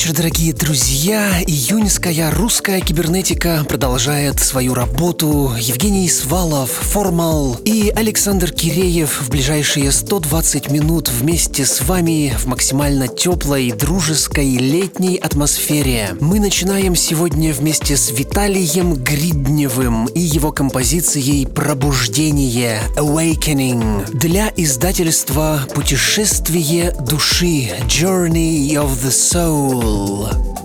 Вечер, дорогие друзья. Июньская русская кибернетика продолжает свою работу. Евгений Свалов, Формал и Александр Киреев в ближайшие 120 минут вместе с вами в максимально теплой, дружеской летней атмосфере. Мы начинаем сегодня вместе с Виталием Гридневым и его композицией «Пробуждение» Awakening для издательства «Путешествие души» Journey of the Soul Soul.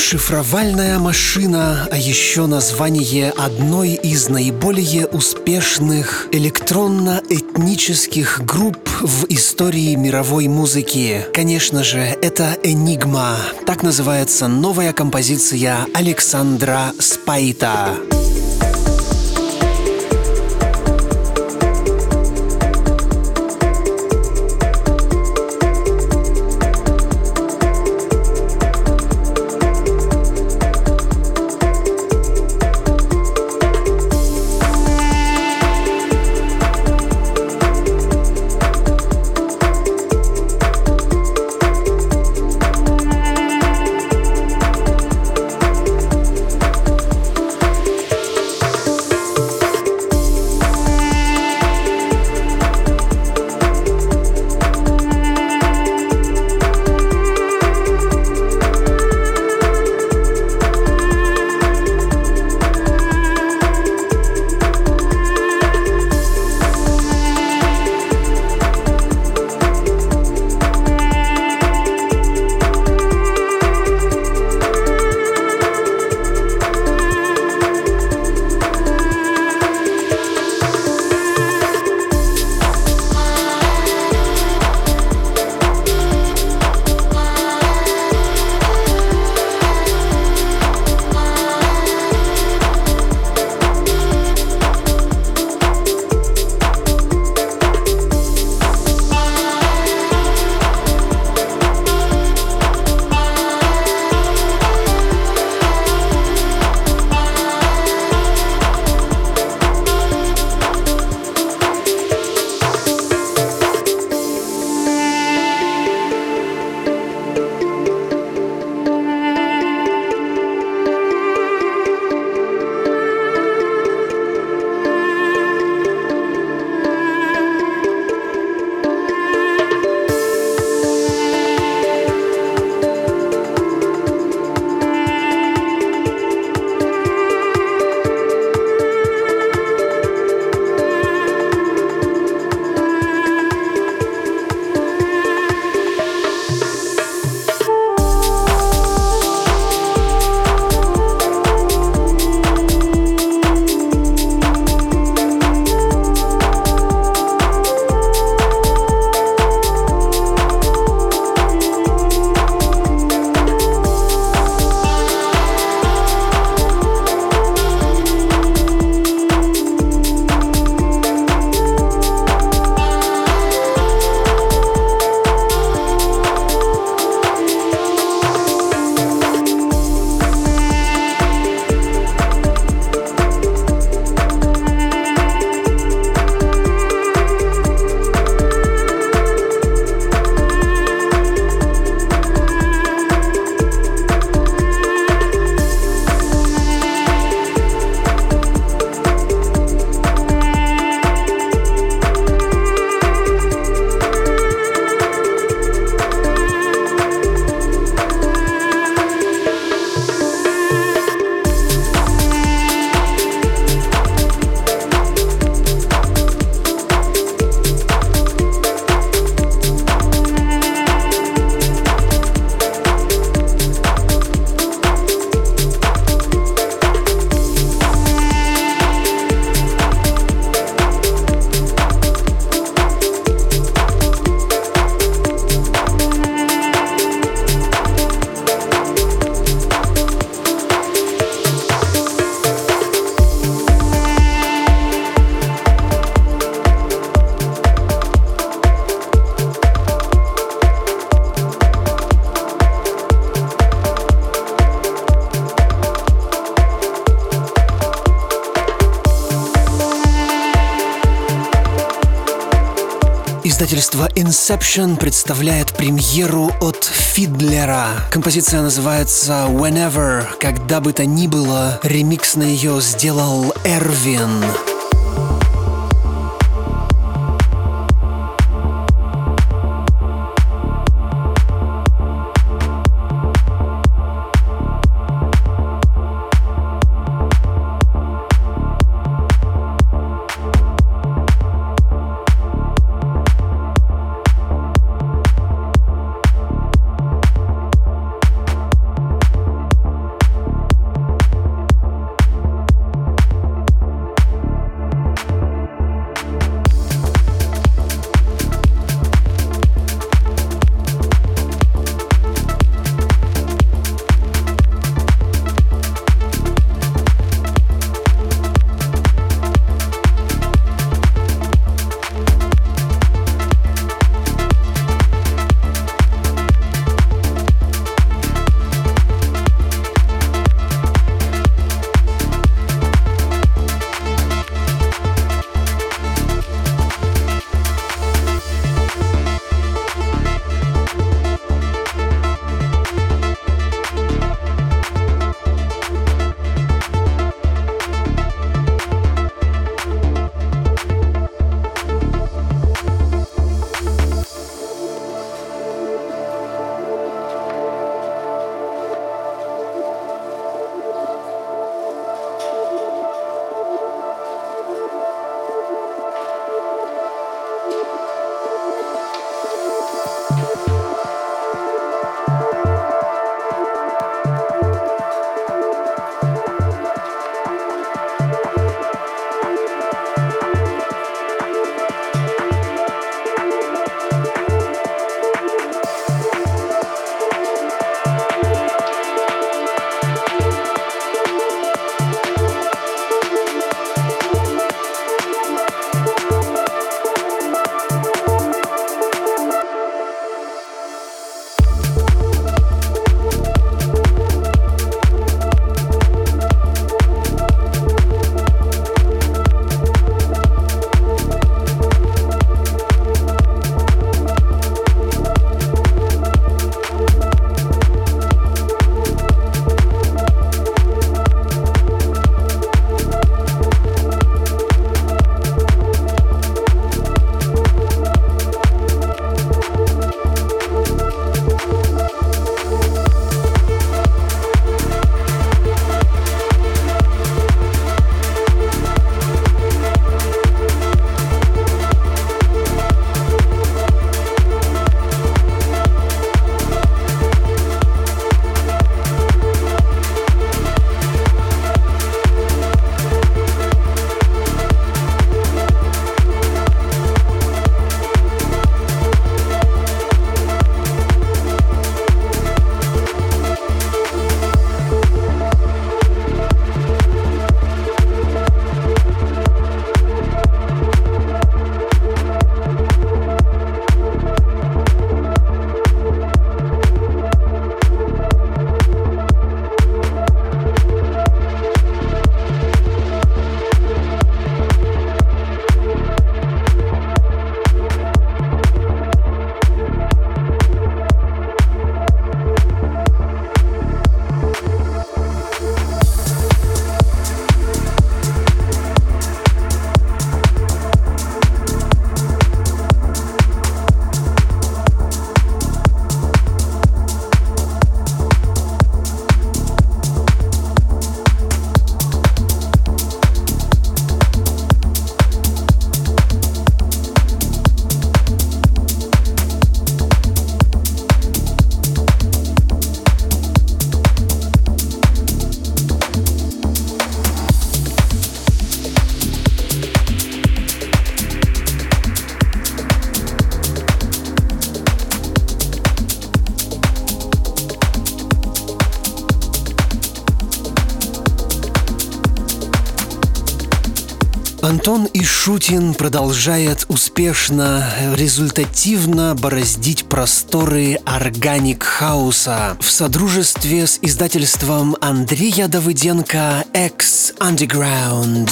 Шифровальная машина, а еще название одной из наиболее успешных электронно-этнических групп в истории мировой музыки. Конечно же, это «Энигма». Так называется новая композиция Александра Спайта. Inception представляет премьеру от Фидлера. Композиция называется Whenever, когда бы то ни было. Ремикс на ее сделал Эрвин. Антон Ишутин продолжает успешно, результативно бороздить просторы органик хауса в содружестве с издательством Андрея Давыденко X Underground.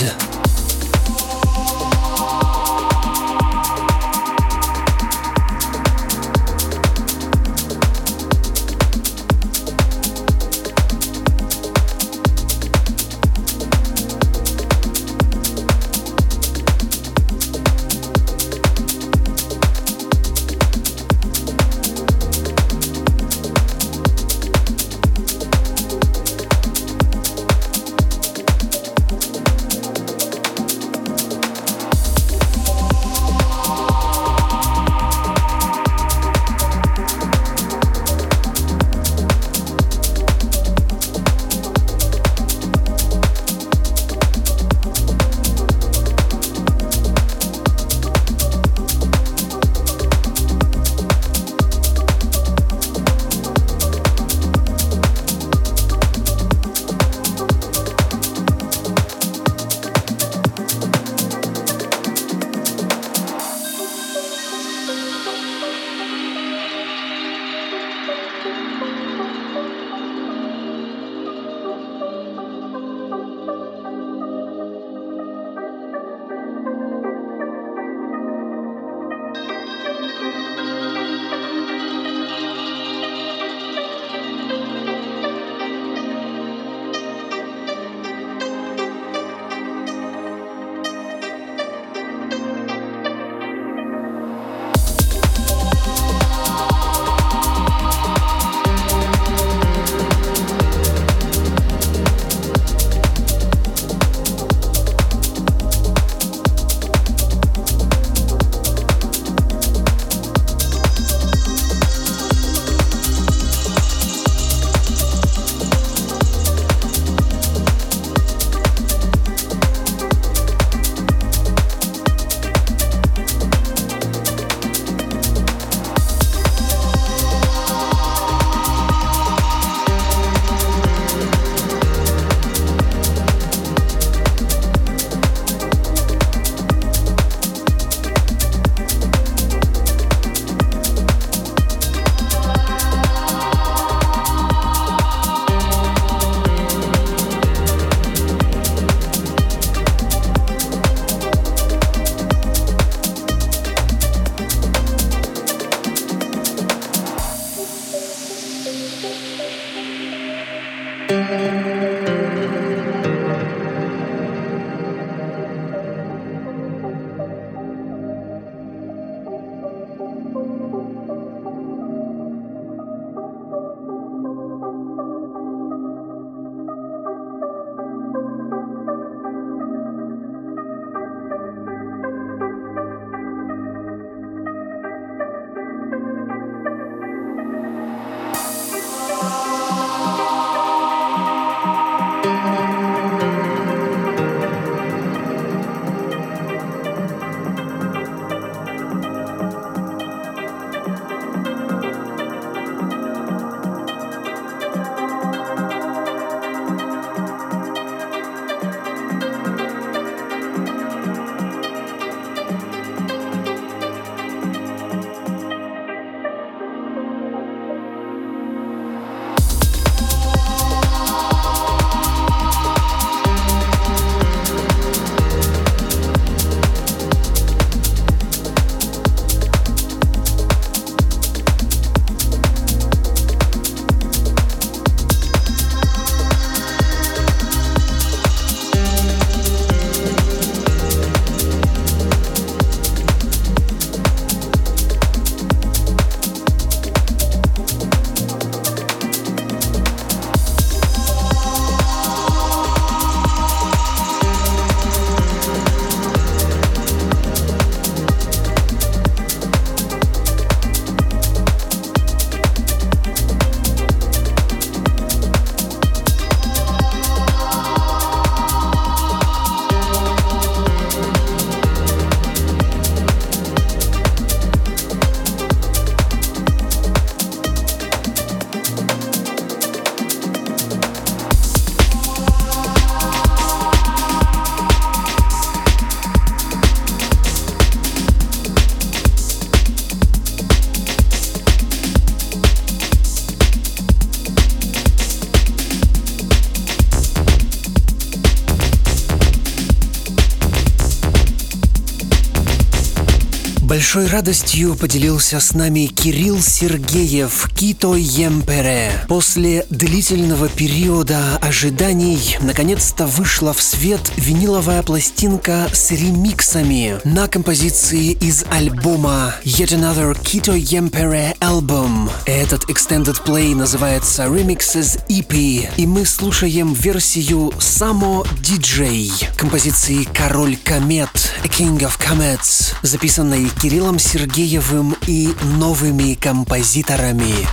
Большой радостью поделился с нами Кирилл Сергеев «Кито Емпере». После длительного периода ожиданий наконец-то вышла в свет виниловая пластинка с ремиксами на композиции из альбома Yet Another Kito Емпере Album. Этот extended play называется Remixes EP, и мы слушаем версию Само DJ композиции «Король комет» A King of Comets, записанной Кириллом Сергеевым и новыми композиторами.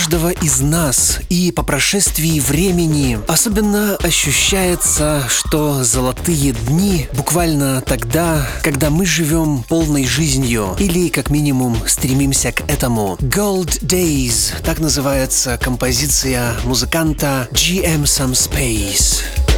Каждого из нас. И по прошествии времени особенно ощущается, что золотые дни буквально тогда, когда мы живем полной жизнью или как минимум стремимся к этому. Gold Days, так называется композиция музыканта GM Some Space.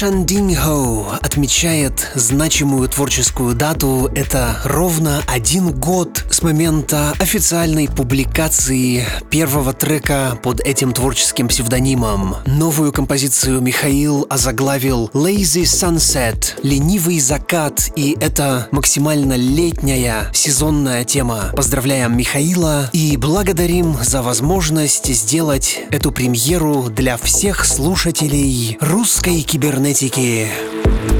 Шандиньхоу отмечает значимую творческую дату. Это ровно один год с момента официальной публикации первого трека под этим творческим псевдонимом. Новую композицию Михаил озаглавил Lazy Sunset — ленивый закат, и это максимально летняя сезонная тема. Поздравляем Михаила и благодарим за возможность сделать эту премьеру для всех слушателей русской кибернетики кибернетики. Две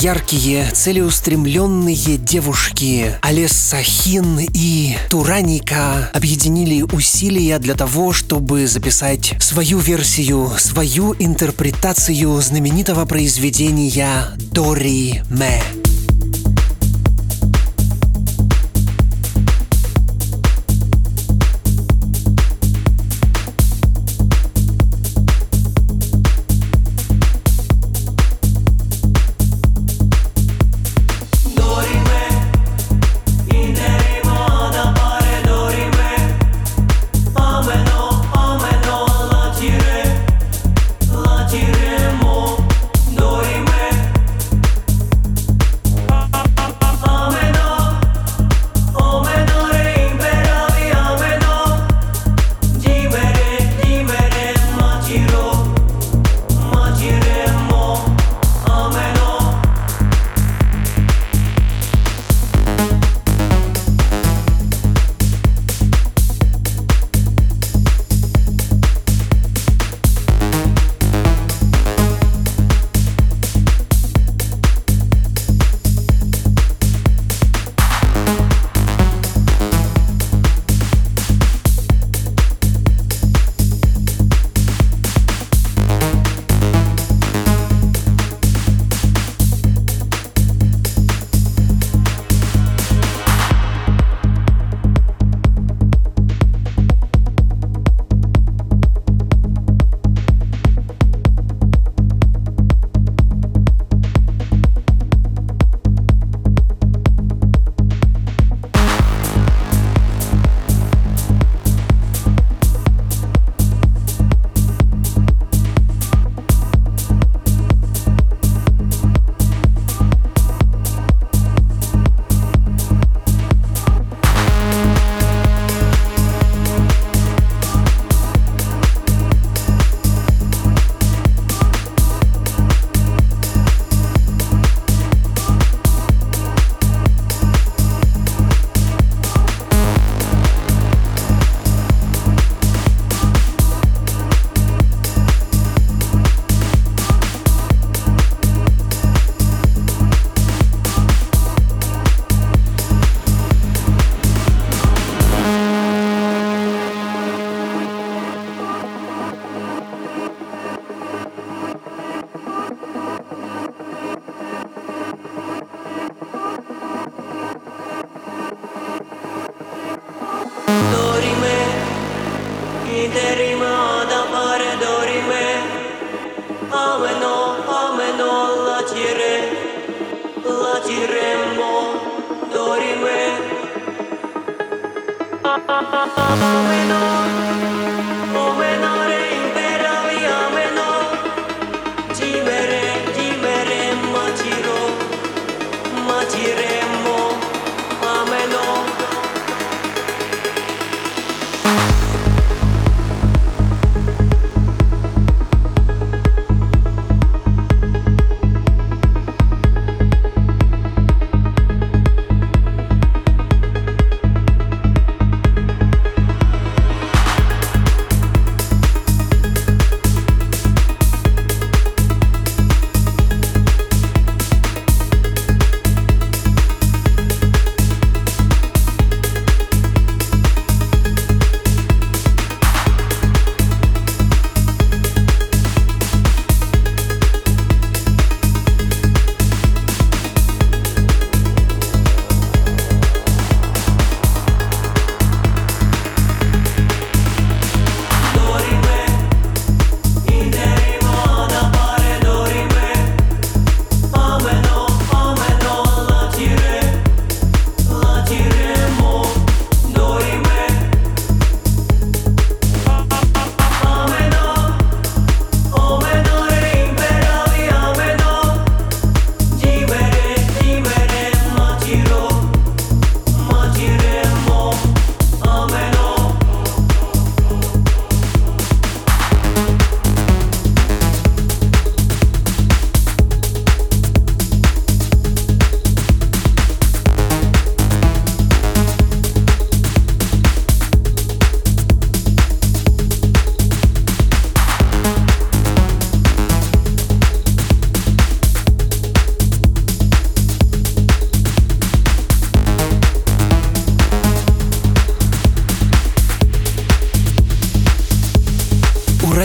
яркие, целеустремленные девушки Алес Сахин и Тураника объединили усилия для того, чтобы записать свою версию, свою интерпретацию знаменитого произведения Дори Мэ.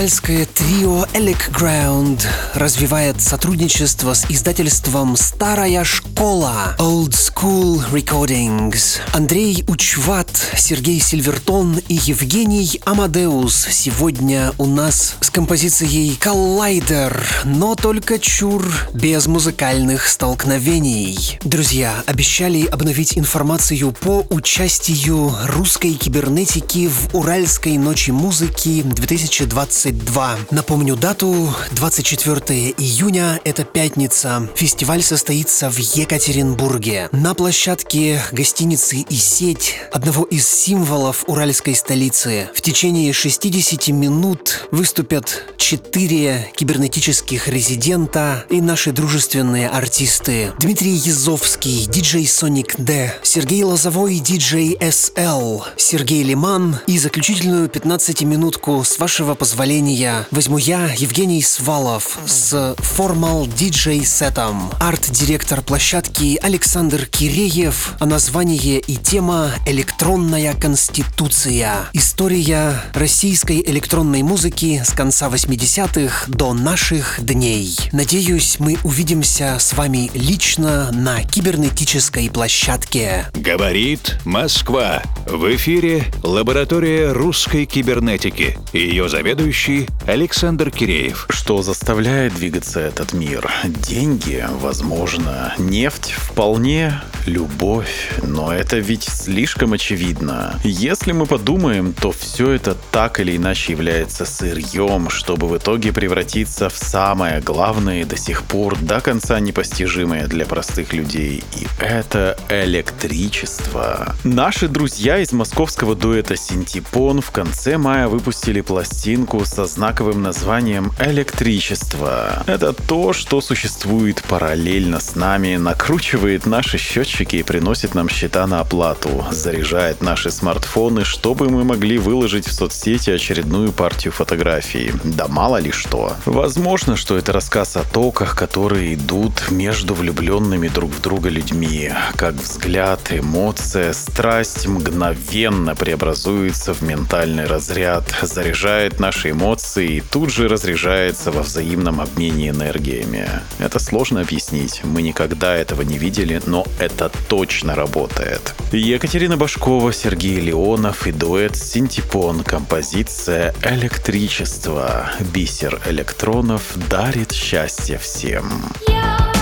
Уральское трио Elec Ground развивает сотрудничество с издательством «Старая школа» Old School Recordings. Андрей Учват, Сергей Сильвертон и Евгений Амадеус сегодня у нас с композицией «Коллайдер», но только чур без музыкальных столкновений. Друзья, обещали обновить информацию по участию русской кибернетики в Уральской ночи музыки 2022. Напомню дату 24 июня, это пятница. Фестиваль состоится в Екатеринбурге. На площадке гостиницы и сеть одного из символов уральской столицы. В течение 60 минут выступят четыре кибернетических резидента и наши дружественные артисты. Дмитрий Язовский, диджей Соник Д, Сергей Лозовой, диджей СЛ, Сергей Лиман и заключительную 15-минутку, с вашего позволения, возьму я, Евгений Свалов, с формал диджей сетом. Арт-директор площадки Александр Киреев, а название и тема «Электронная конституция». История российской электронной музыки с конца 80-х до наших дней. Надеюсь, мы увидимся с вами лично на кибернетической площадке. Говорит Москва. В эфире лаборатория русской кибернетики. Ее заведующий Александр Киреев. Что заставляет двигаться этот мир? Деньги, возможно. Нефть вполне. Любовь. Но это ведь слишком очевидно. Если мы подумаем, то все это так или иначе является сырьем, чтобы в итоге превратиться в самое главное и до сих пор до конца непостижимое для простых людей. И это электричество. Наши друзья из московского дуэта Синтипон в конце мая выпустили пластинку со знаковым названием «Электричество». Это то, что существует параллельно с нами, накручивает наши счетчики и приносит нам счета на оплату, заряжает наши смартфоны, чтобы мы могли выложить в соцсети очередную партию фотографий. Да мало ли что. Возможно, что это рассказ о токах, которые идут между влюбленными друг в друга людьми. Как взгляд, эмоция, страсть мгновенно преобразуется в ментальный разряд, заряжает наши эмоции и тут же разряжается во взаимном обмене энергиями. Это сложно объяснить, мы никогда этого не видели, но это точно работает. Екатерина Башкова, Сергей Леонов и дуэт Синтипон. Композиция «Электричество». Бисер электронов дарит счастье всем. Я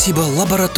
спасибо лаборатории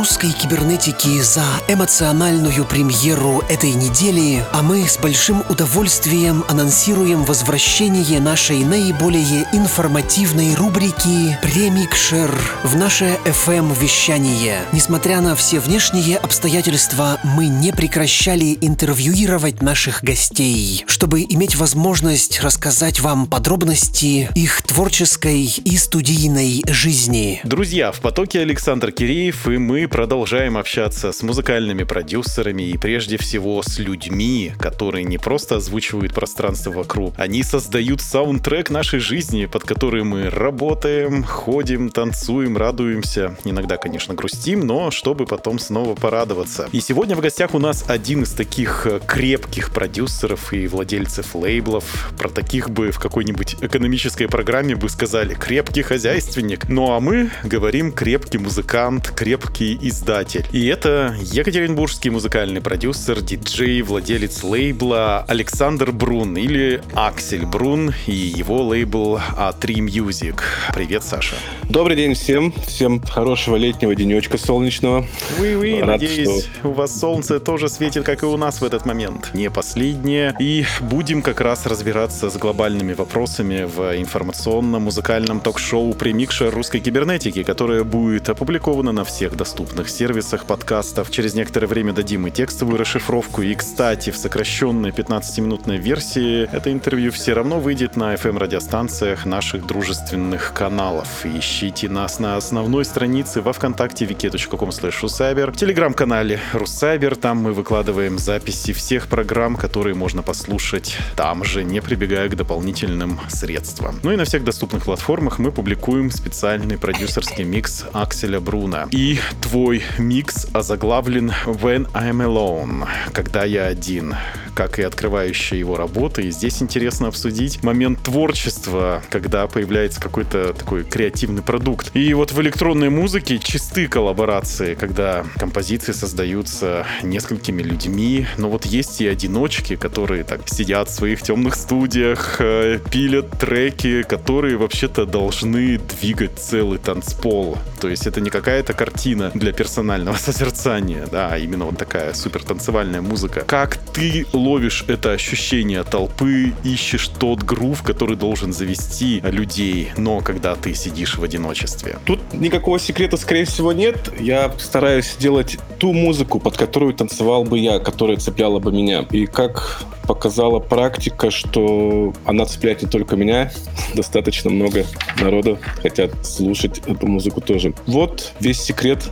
русской кибернетики за эмоциональную премьеру этой недели, а мы с большим удовольствием анонсируем возвращение нашей наиболее информативной рубрики «Премикшер» в наше FM-вещание. Несмотря на все внешние обстоятельства, мы не прекращали интервьюировать наших гостей, чтобы иметь возможность рассказать вам подробности их творческой и студийной жизни. Друзья, в потоке Александр Киреев, и мы продолжаем общаться с музыкальными продюсерами и прежде всего с людьми, которые не просто озвучивают пространство вокруг, они создают саундтрек нашей жизни, под который мы работаем, ходим, танцуем, радуемся, иногда, конечно, грустим, но чтобы потом снова порадоваться. И сегодня в гостях у нас один из таких э, крепких продюсеров и владельцев лейблов. Про таких бы в какой-нибудь экономической программе бы сказали «крепкий хозяйственник». Ну а мы говорим «крепкий музыкант», «крепкий издатель». И это екатеринбургский музыкальный продюсер, диджей, владелец лейбла Александр Брун или Аксель Брун и его лейбл A3 Music. Привет, Саша. Добрый день всем. Всем хорошего летнего денечка солнечного. Вы-вы, Рад, надеюсь, у вас солнце тоже светит, как и у нас в этот момент. Не последнее. И будем как раз разбираться с глобальными вопросами в информационно-музыкальном ток-шоу «Премикшер русской кибернетики», которое будет опубликовано на всех доступных сервисах подкастов. Через некоторое время дадим и текстовую расшифровку. И, кстати, в сокращенной 15-минутной версии это интервью все равно выйдет на FM-радиостанциях наших дружественных каналов. Ищите нас на основной странице во Вконтакте wiki.com slash в телеграм-канале Руссайбер. Там мы выкладываем записи всех программ, которые можно послушать там же, не прибегая к дополнительным средствам. Ну и на всех доступных платформах мы публикуем специальный продюсерский микс Акселя Бруна. И твой микс озаглавлен When I'm Alone, когда я один как и открывающая его работа. И здесь интересно обсудить момент творчества, когда появляется какой-то такой креативный продукт. И вот в электронной музыке чисты коллаборации, когда композиции создаются несколькими людьми, но вот есть и одиночки, которые так сидят в своих темных студиях, э, пилят треки, которые вообще-то должны двигать целый танцпол. То есть это не какая-то картина для персонального созерцания, да, а именно вот такая супер танцевальная музыка. Как ты ловишь это ощущение толпы, ищешь тот грув, который должен завести людей, но когда ты сидишь в одиночестве? Тут никакого секрета, скорее всего, нет. Я стараюсь делать ту музыку, под которую танцевал бы я, которая цепляла бы меня. И как показала практика, что она цепляет не только меня, достаточно много народа хотят слушать эту музыку тоже. Вот весь секрет.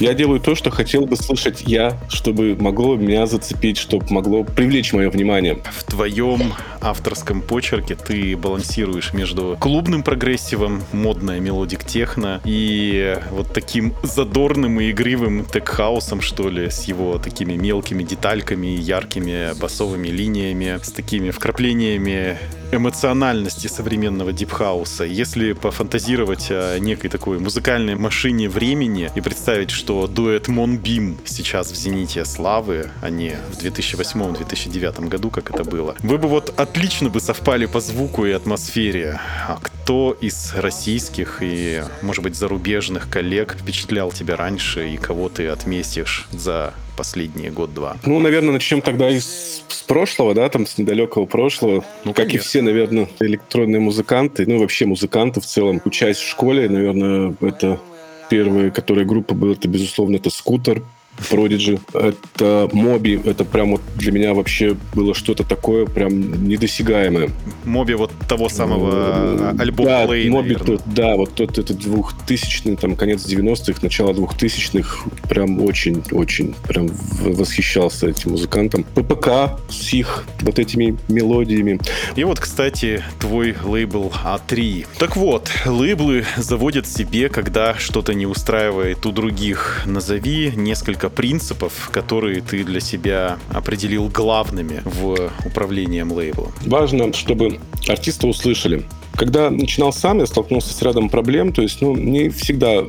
Я делаю то, что хотел бы слышать я, чтобы могло меня зацепить, чтобы могло привлечь мое внимание. В твоем авторском почерке ты балансируешь между клубным прогрессивом, модная melodic techno, и вот таким задорным и игривым tech house ом, что ли, с его такими мелкими детальками, яркими басовыми линиями, с такими вкраплениями эмоциональности современного дипхауса. Если пофантазировать о некой такой музыкальной машине времени и представить, что дуэт Монбим сейчас в зените славы, а не в 2008-2009 году, как это было, вы бы вот отлично бы совпали по звуку и атмосфере. А кто из российских и, может быть, зарубежных коллег впечатлял тебя раньше и кого ты отметишь за последние год-два? Ну, наверное, начнем тогда из с прошлого, да, там, с недалекого прошлого. Ну, как и конечно. все, наверное, электронные музыканты, ну, вообще музыканты в целом. Учась в школе, наверное, это первая, которая группа была, это, безусловно, это «Скутер», Prodigy, это Моби, это прям вот для меня вообще было что-то такое прям недосягаемое. Моби вот того самого альбома да, Play, Моби, тот, да, вот тот этот 2000 там конец 90-х, начало 2000-х, прям очень-очень прям восхищался этим музыкантом. ППК с их вот этими мелодиями. И вот, кстати, твой лейбл А3. Так вот, лейблы заводят себе, когда что-то не устраивает у других. Назови несколько принципов, которые ты для себя определил главными в управлением лейблом. Важно, чтобы артиста услышали. Когда начинал сам, я столкнулся с рядом проблем, то есть, ну, не всегда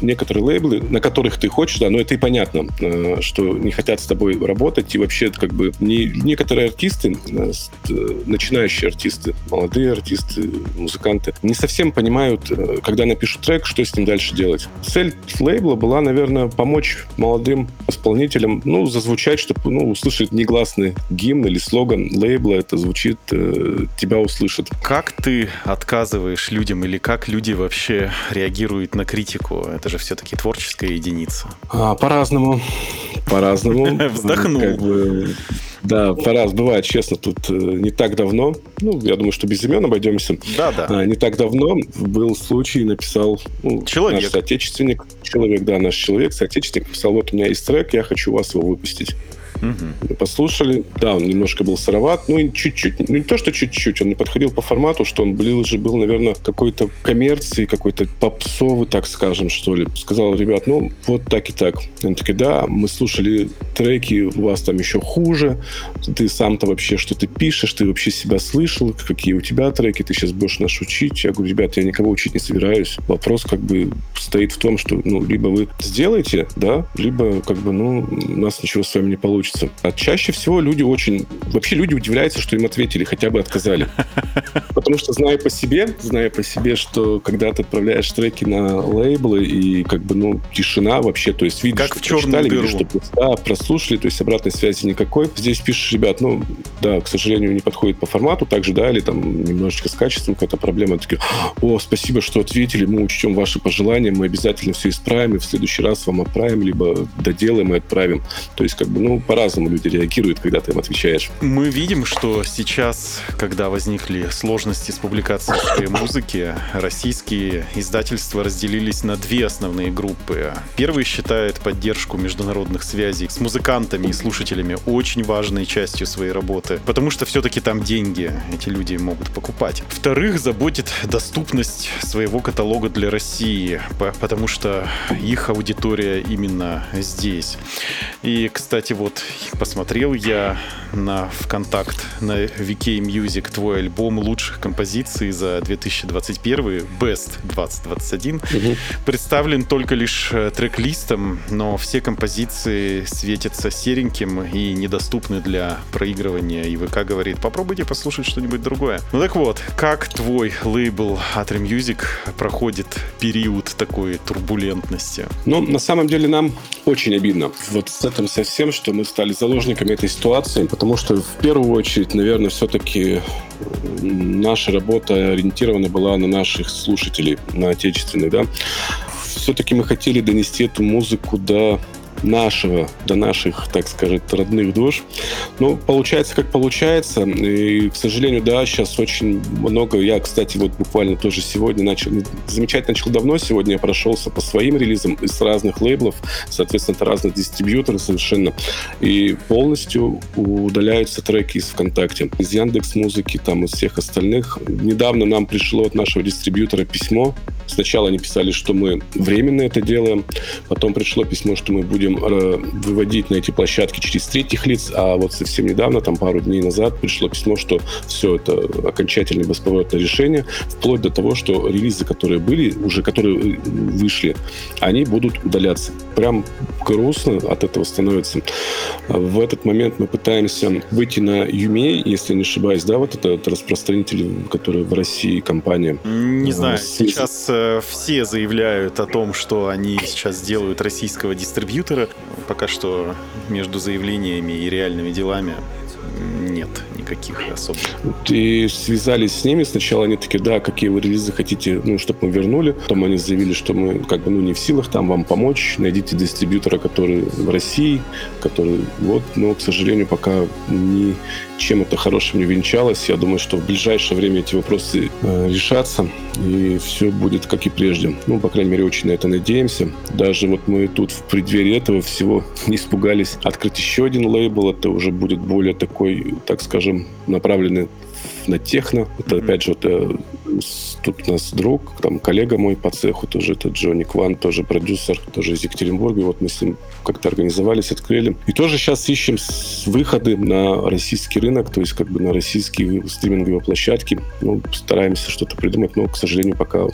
некоторые лейблы, на которых ты хочешь, да, но это и понятно, э, что не хотят с тобой работать, и вообще как бы не, некоторые артисты, э, э, начинающие артисты, молодые артисты, музыканты, не совсем понимают, когда напишут трек, что с ним дальше делать. Цель лейбла была, наверное, помочь молодым исполнителям, ну, зазвучать, чтобы, ну, услышать негласный гимн или слоган лейбла, это звучит, тебя услышат. Как ты отказываешь людям или как люди вообще реагируют на критику? Это же все-таки творческая единица. А, по-разному. По-разному. Вздохнул. Как бы, да, по-разному. Бывает, честно, тут э, не так давно, ну, я думаю, что без имен обойдемся. Да-да. А, не так давно был случай, написал ну, Человек. наш соотечественник, человек, да, наш человек, соотечественник, написал, вот у меня есть трек, я хочу вас его выпустить. Мы послушали, да, он немножко был сыроват, ну и чуть-чуть, ну не то, что чуть-чуть, он не подходил по формату, что он ближе был, наверное, какой-то коммерции, какой-то попсовый, так скажем, что ли. Сказал, ребят, ну вот так и так. Они такие, да, мы слушали треки, у вас там еще хуже, ты сам-то вообще что-то пишешь, ты вообще себя слышал, какие у тебя треки, ты сейчас будешь нас учить. Я говорю, ребят, я никого учить не собираюсь. Вопрос как бы стоит в том, что, ну, либо вы сделаете, да, либо как бы, ну, у нас ничего с вами не получится. А чаще всего люди очень... Вообще люди удивляются, что им ответили, хотя бы отказали. Потому что зная по себе, зная по себе, что когда ты отправляешь треки на лейблы и как бы, ну, тишина вообще, то есть видишь, Как что в прочитали, дыру. видишь, что да, прослушали, то есть обратной связи никакой. Здесь пишешь, ребят, ну, да, к сожалению, не подходит по формату, также, да, или там немножечко с качеством какая-то проблема. Такие, о, спасибо, что ответили, мы учтем ваши пожелания, мы обязательно все исправим, и в следующий раз вам отправим, либо доделаем и отправим. То есть, как бы, ну, по-разному люди реагируют, когда ты им отвечаешь. Мы видим, что сейчас, когда возникли сложности с публикацией музыки, российские издательства разделились на две основные группы. Первый считает поддержку международных связей с музыкантами и слушателями очень важной частью своей работы, потому что все-таки там деньги эти люди могут покупать. Вторых заботит доступность своего каталога для России, по- потому что их аудитория именно здесь. И, кстати, вот посмотрел я на ВКонтакт, на VK Music твой альбом лучших композиций за 2021, Best 2021, представлен только лишь э, трек-листом, но все композиции светятся сереньким и недоступны для проигрывания. И ВК говорит, попробуйте послушать что-нибудь другое. Ну так вот, как твой лейбл Atri Music проходит период такой турбулентности? Ну, на самом деле нам очень обидно вот с этим совсем, что мы стали заложниками этой ситуации, потому что в первую очередь, наверное, все-таки наша работа ориентирована была на наших слушателей, на отечественных, да. Все-таки мы хотели донести эту музыку до нашего, до наших, так сказать, родных душ. Ну, получается, как получается. И, к сожалению, да, сейчас очень много. Я, кстати, вот буквально тоже сегодня начал, замечать начал давно. Сегодня я прошелся по своим релизам из разных лейблов. Соответственно, это разные дистрибьюторы совершенно. И полностью удаляются треки из ВКонтакте, из Яндекс Музыки, там, из всех остальных. Недавно нам пришло от нашего дистрибьютора письмо. Сначала они писали, что мы временно это делаем. Потом пришло письмо, что мы будем э, выводить на эти площадки через третьих лиц. А вот совсем недавно, там пару дней назад, пришло письмо, что все это окончательное бесповоротное решение, вплоть до того, что релизы, которые были, уже которые э, вышли, они будут удаляться. Прям грустно от этого становится. В этот момент мы пытаемся выйти на Юмей, если не ошибаюсь, да, вот этот распространитель, который в России компания. Не Ну, знаю, сейчас э, все заявляют о том, что они сейчас делают российского дистрибьютора. Пока что между заявлениями и реальными делами никаких особых. И связались с ними. Сначала они такие, да, какие вы релизы хотите, ну, чтобы мы вернули. Потом они заявили, что мы как бы, ну, не в силах там вам помочь. Найдите дистрибьютора, который в России, который вот, но, к сожалению, пока ни чем это хорошим не венчалось. Я думаю, что в ближайшее время эти вопросы э, решатся, и все будет как и прежде. Ну, по крайней мере, очень на это надеемся. Даже вот мы тут в преддверии этого всего не испугались открыть еще один лейбл. Это уже будет более такой, так скажем, направленный на техно. Это, Мгм. опять же, вот, э, тут у нас друг, там коллега мой по цеху тоже, это Джонни Кван, тоже продюсер, тоже из Екатеринбурга. И вот мы с ним как-то организовались, открыли. И тоже сейчас ищем выходы на российский рынок, то есть как бы на российские стриминговые площадки. Ну, стараемся что-то придумать, но, к сожалению, пока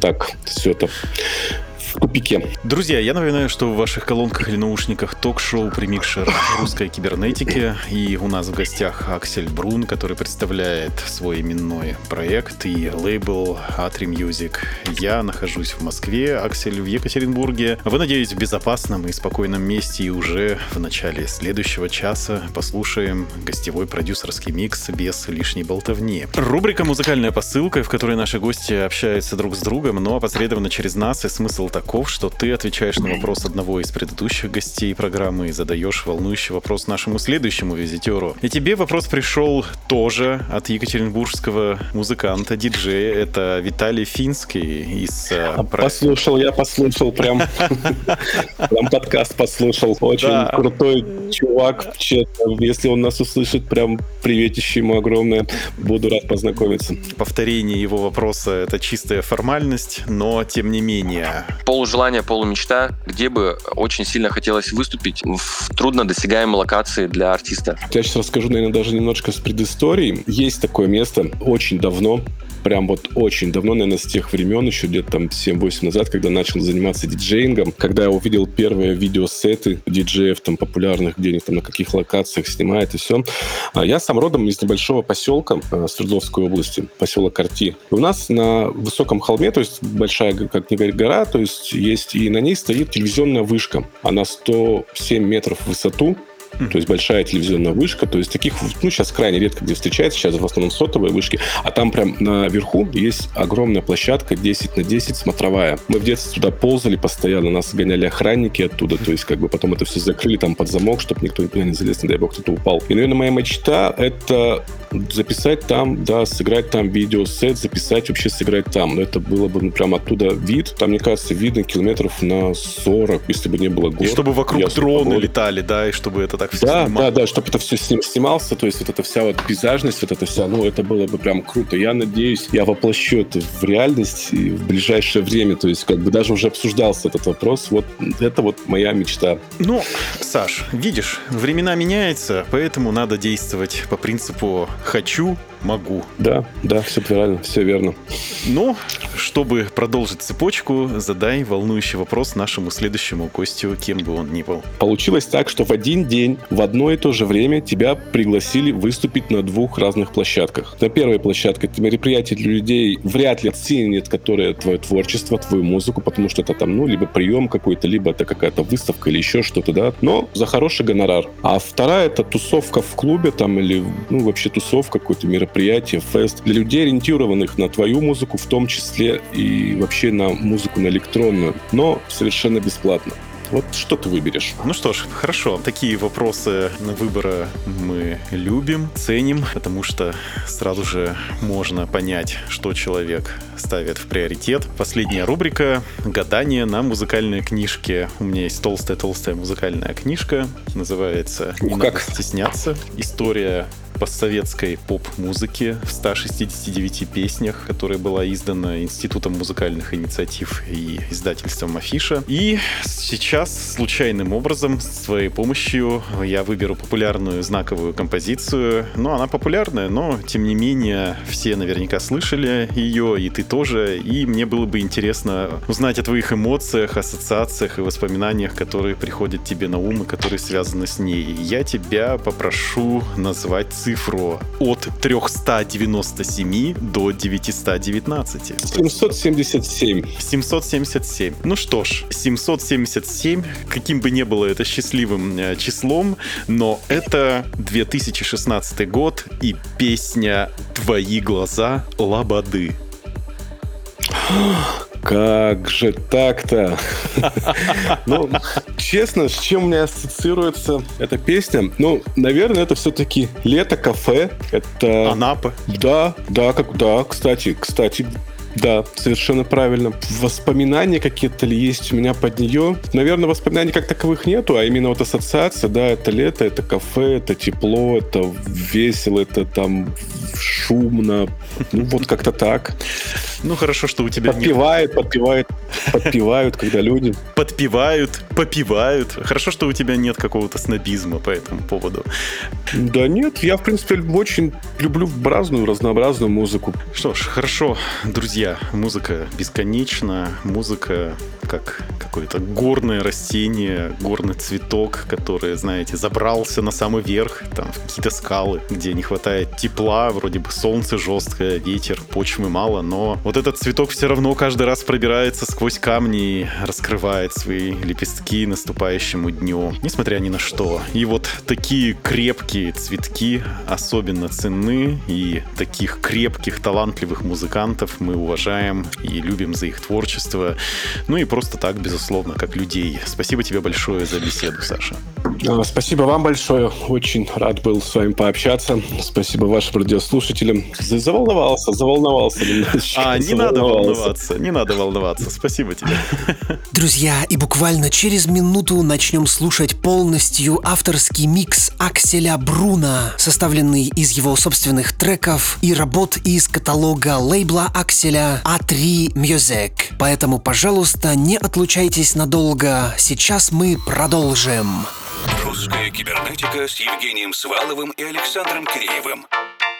так все это в тупике. Друзья, я напоминаю, что в ваших колонках или наушниках ток-шоу «Примикшер русской кибернетики». И у нас в гостях Аксель Брун, который представляет свой именной проект и лейбл Atri Music. Я нахожусь в Москве, Аксель в Екатеринбурге. Вы, надеюсь, в безопасном и спокойном месте и уже в начале следующего часа послушаем гостевой продюсерский микс без лишней болтовни. Рубрика «Музыкальная посылка», в которой наши гости общаются друг с другом, но опосредованно через нас, и смысл таков, что ты отвечаешь на вопрос одного из предыдущих гостей программы и задаешь волнующий вопрос нашему следующему визитеру. И тебе вопрос пришел тоже от екатеринбургского музыканта, диджея. Это Виталий Финский из э, проекта Послушал, я послушал прям. Прям подкаст послушал. Очень крутой чувак. Если он нас услышит, прям приветище ему огромное. Буду рад познакомиться. повторение его вопроса — это чистая формальность, но тем не менее. Полужелание, полумечта, где бы очень сильно хотелось выступить в труднодосягаемой локации для артиста. Я сейчас расскажу, наверное, даже немножко с предысторией. Есть такое место очень давно, прям вот очень давно, наверное, с тех времен, еще где-то там 7-8 назад, когда начал заниматься диджеингом, когда я увидел первые видеосеты диджеев там популярных, где они там на каких локациях снимают и все. Я сам родом из небольшого поселка э, Свердловской области, поселок Карти. У нас на высоком холме, то есть большая, как не говорит, гора, то есть есть и на ней стоит телевизионная вышка. Она 107 метров в высоту, то есть большая телевизионная вышка, то есть таких, ну, сейчас крайне редко где встречается, сейчас в основном сотовые вышки, а там прям наверху есть огромная площадка 10 на 10 смотровая. Мы в детстве туда ползали постоянно, нас гоняли охранники оттуда, то есть как бы потом это все закрыли там под замок, чтобы никто никуда не залез, не дай бог кто-то упал. И, наверное, моя мечта — это записать там, да, сыграть там видеосет, записать, вообще сыграть там. Но это было бы ну, прям оттуда вид, там, мне кажется, видно километров на 40, если бы не было гор. И чтобы вокруг дроны летали, да, и чтобы это так все Да, снимало. да, да, чтобы это все с ним снимался, то есть вот эта вся вот пейзажность, вот это вся, ну, это было бы прям круто. Я надеюсь, я воплощу это в реальность и в ближайшее время, то есть как бы даже уже обсуждался этот вопрос, вот это вот моя мечта. Ну, Саш, видишь, времена меняются, поэтому надо действовать по принципу «хочу, могу». Да, да, все правильно, все верно. Ну, чтобы продолжить цепочку, задай волнующий вопрос нашему следующему гостю, кем бы он ни был. Получилось так, что в один день, в одно и то же время тебя пригласили выступить на двух разных площадках. На первой площадке это мероприятие для людей вряд ли оценят, которые твое творчество, твою музыку, потому что это там, ну, либо прием какой-то, либо это какая-то выставка или еще что-то, да, но за хороший гонорар. А вторая это тусовка в клубе там или, ну, вообще тусовка, какое-то мероприятие, фест для людей, ориентированных на твою музыку, в том числе и вообще на музыку, на электронную, но совершенно бесплатно. Вот что ты выберешь? Ну что ж, хорошо. Такие вопросы выбора мы любим, ценим, потому что сразу же можно понять, что человек ставит в приоритет. Последняя рубрика «Гадание на музыкальной книжке». У меня есть толстая-толстая музыкальная книжка. Называется «Не Ух, надо как. стесняться». История постсоветской поп-музыки в 169 песнях, которая была издана Институтом музыкальных инициатив и издательством Афиша. И сейчас случайным образом с твоей помощью я выберу популярную знаковую композицию. Ну, она популярная, но тем не менее все наверняка слышали ее, и ты тоже. И мне было бы интересно узнать о твоих эмоциях, ассоциациях и воспоминаниях, которые приходят тебе на ум и которые связаны с ней. Я тебя попрошу назвать цифру от 397 до 919. 777. 777. Ну что ж, 777, каким бы ни было это счастливым э, числом, но это 2016 год и песня «Твои глаза Лободы». Как же так-то? Ну, честно, с чем у меня ассоциируется эта песня? Ну, наверное, это все-таки лето, кафе. Это... Анапа. Да, да, как, да, кстати, кстати, да, совершенно правильно. Воспоминания какие-то ли есть у меня под нее? Наверное, воспоминаний как таковых нету, а именно вот ассоциация, да, это лето, это кафе, это тепло, это весело, это там шумно. Ну, вот как-то так. Ну хорошо, что у тебя нет Подпевает, подпевает подпевают, когда люди... Подпевают, попивают. Хорошо, что у тебя нет какого-то снобизма по этому поводу. Да нет, я, в принципе, очень люблю разную, разнообразную музыку. Что ж, хорошо, друзья, музыка бесконечна, музыка как какое-то горное растение, горный цветок, который, знаете, забрался на самый верх, там, в какие-то скалы, где не хватает тепла, вроде бы солнце жесткое, ветер, почвы мало, но вот этот цветок все равно каждый раз пробирается сквозь камни и раскрывает свои лепестки наступающему дню, несмотря ни на что. И вот такие крепкие цветки особенно ценны, и таких крепких, талантливых музыкантов мы уважаем и любим за их творчество. Ну и просто так, безусловно, как людей. Спасибо тебе большое за беседу, Саша. Спасибо вам большое. Очень рад был с вами пообщаться. Спасибо вашим радиослушателям. За- Заволновался, заволновался. немножечко, А, не надо волноваться, не надо волноваться. Спасибо тебе. Друзья, и буквально через минуту начнем слушать полностью авторский микс Акселя Бруна, составленный из его собственных треков и работ из каталога лейбла Акселя A3 Music. Поэтому, пожалуйста, не отлучайтесь надолго. Сейчас мы продолжим. Русская кибернетика с Евгением Сваловым и Александром Киреевым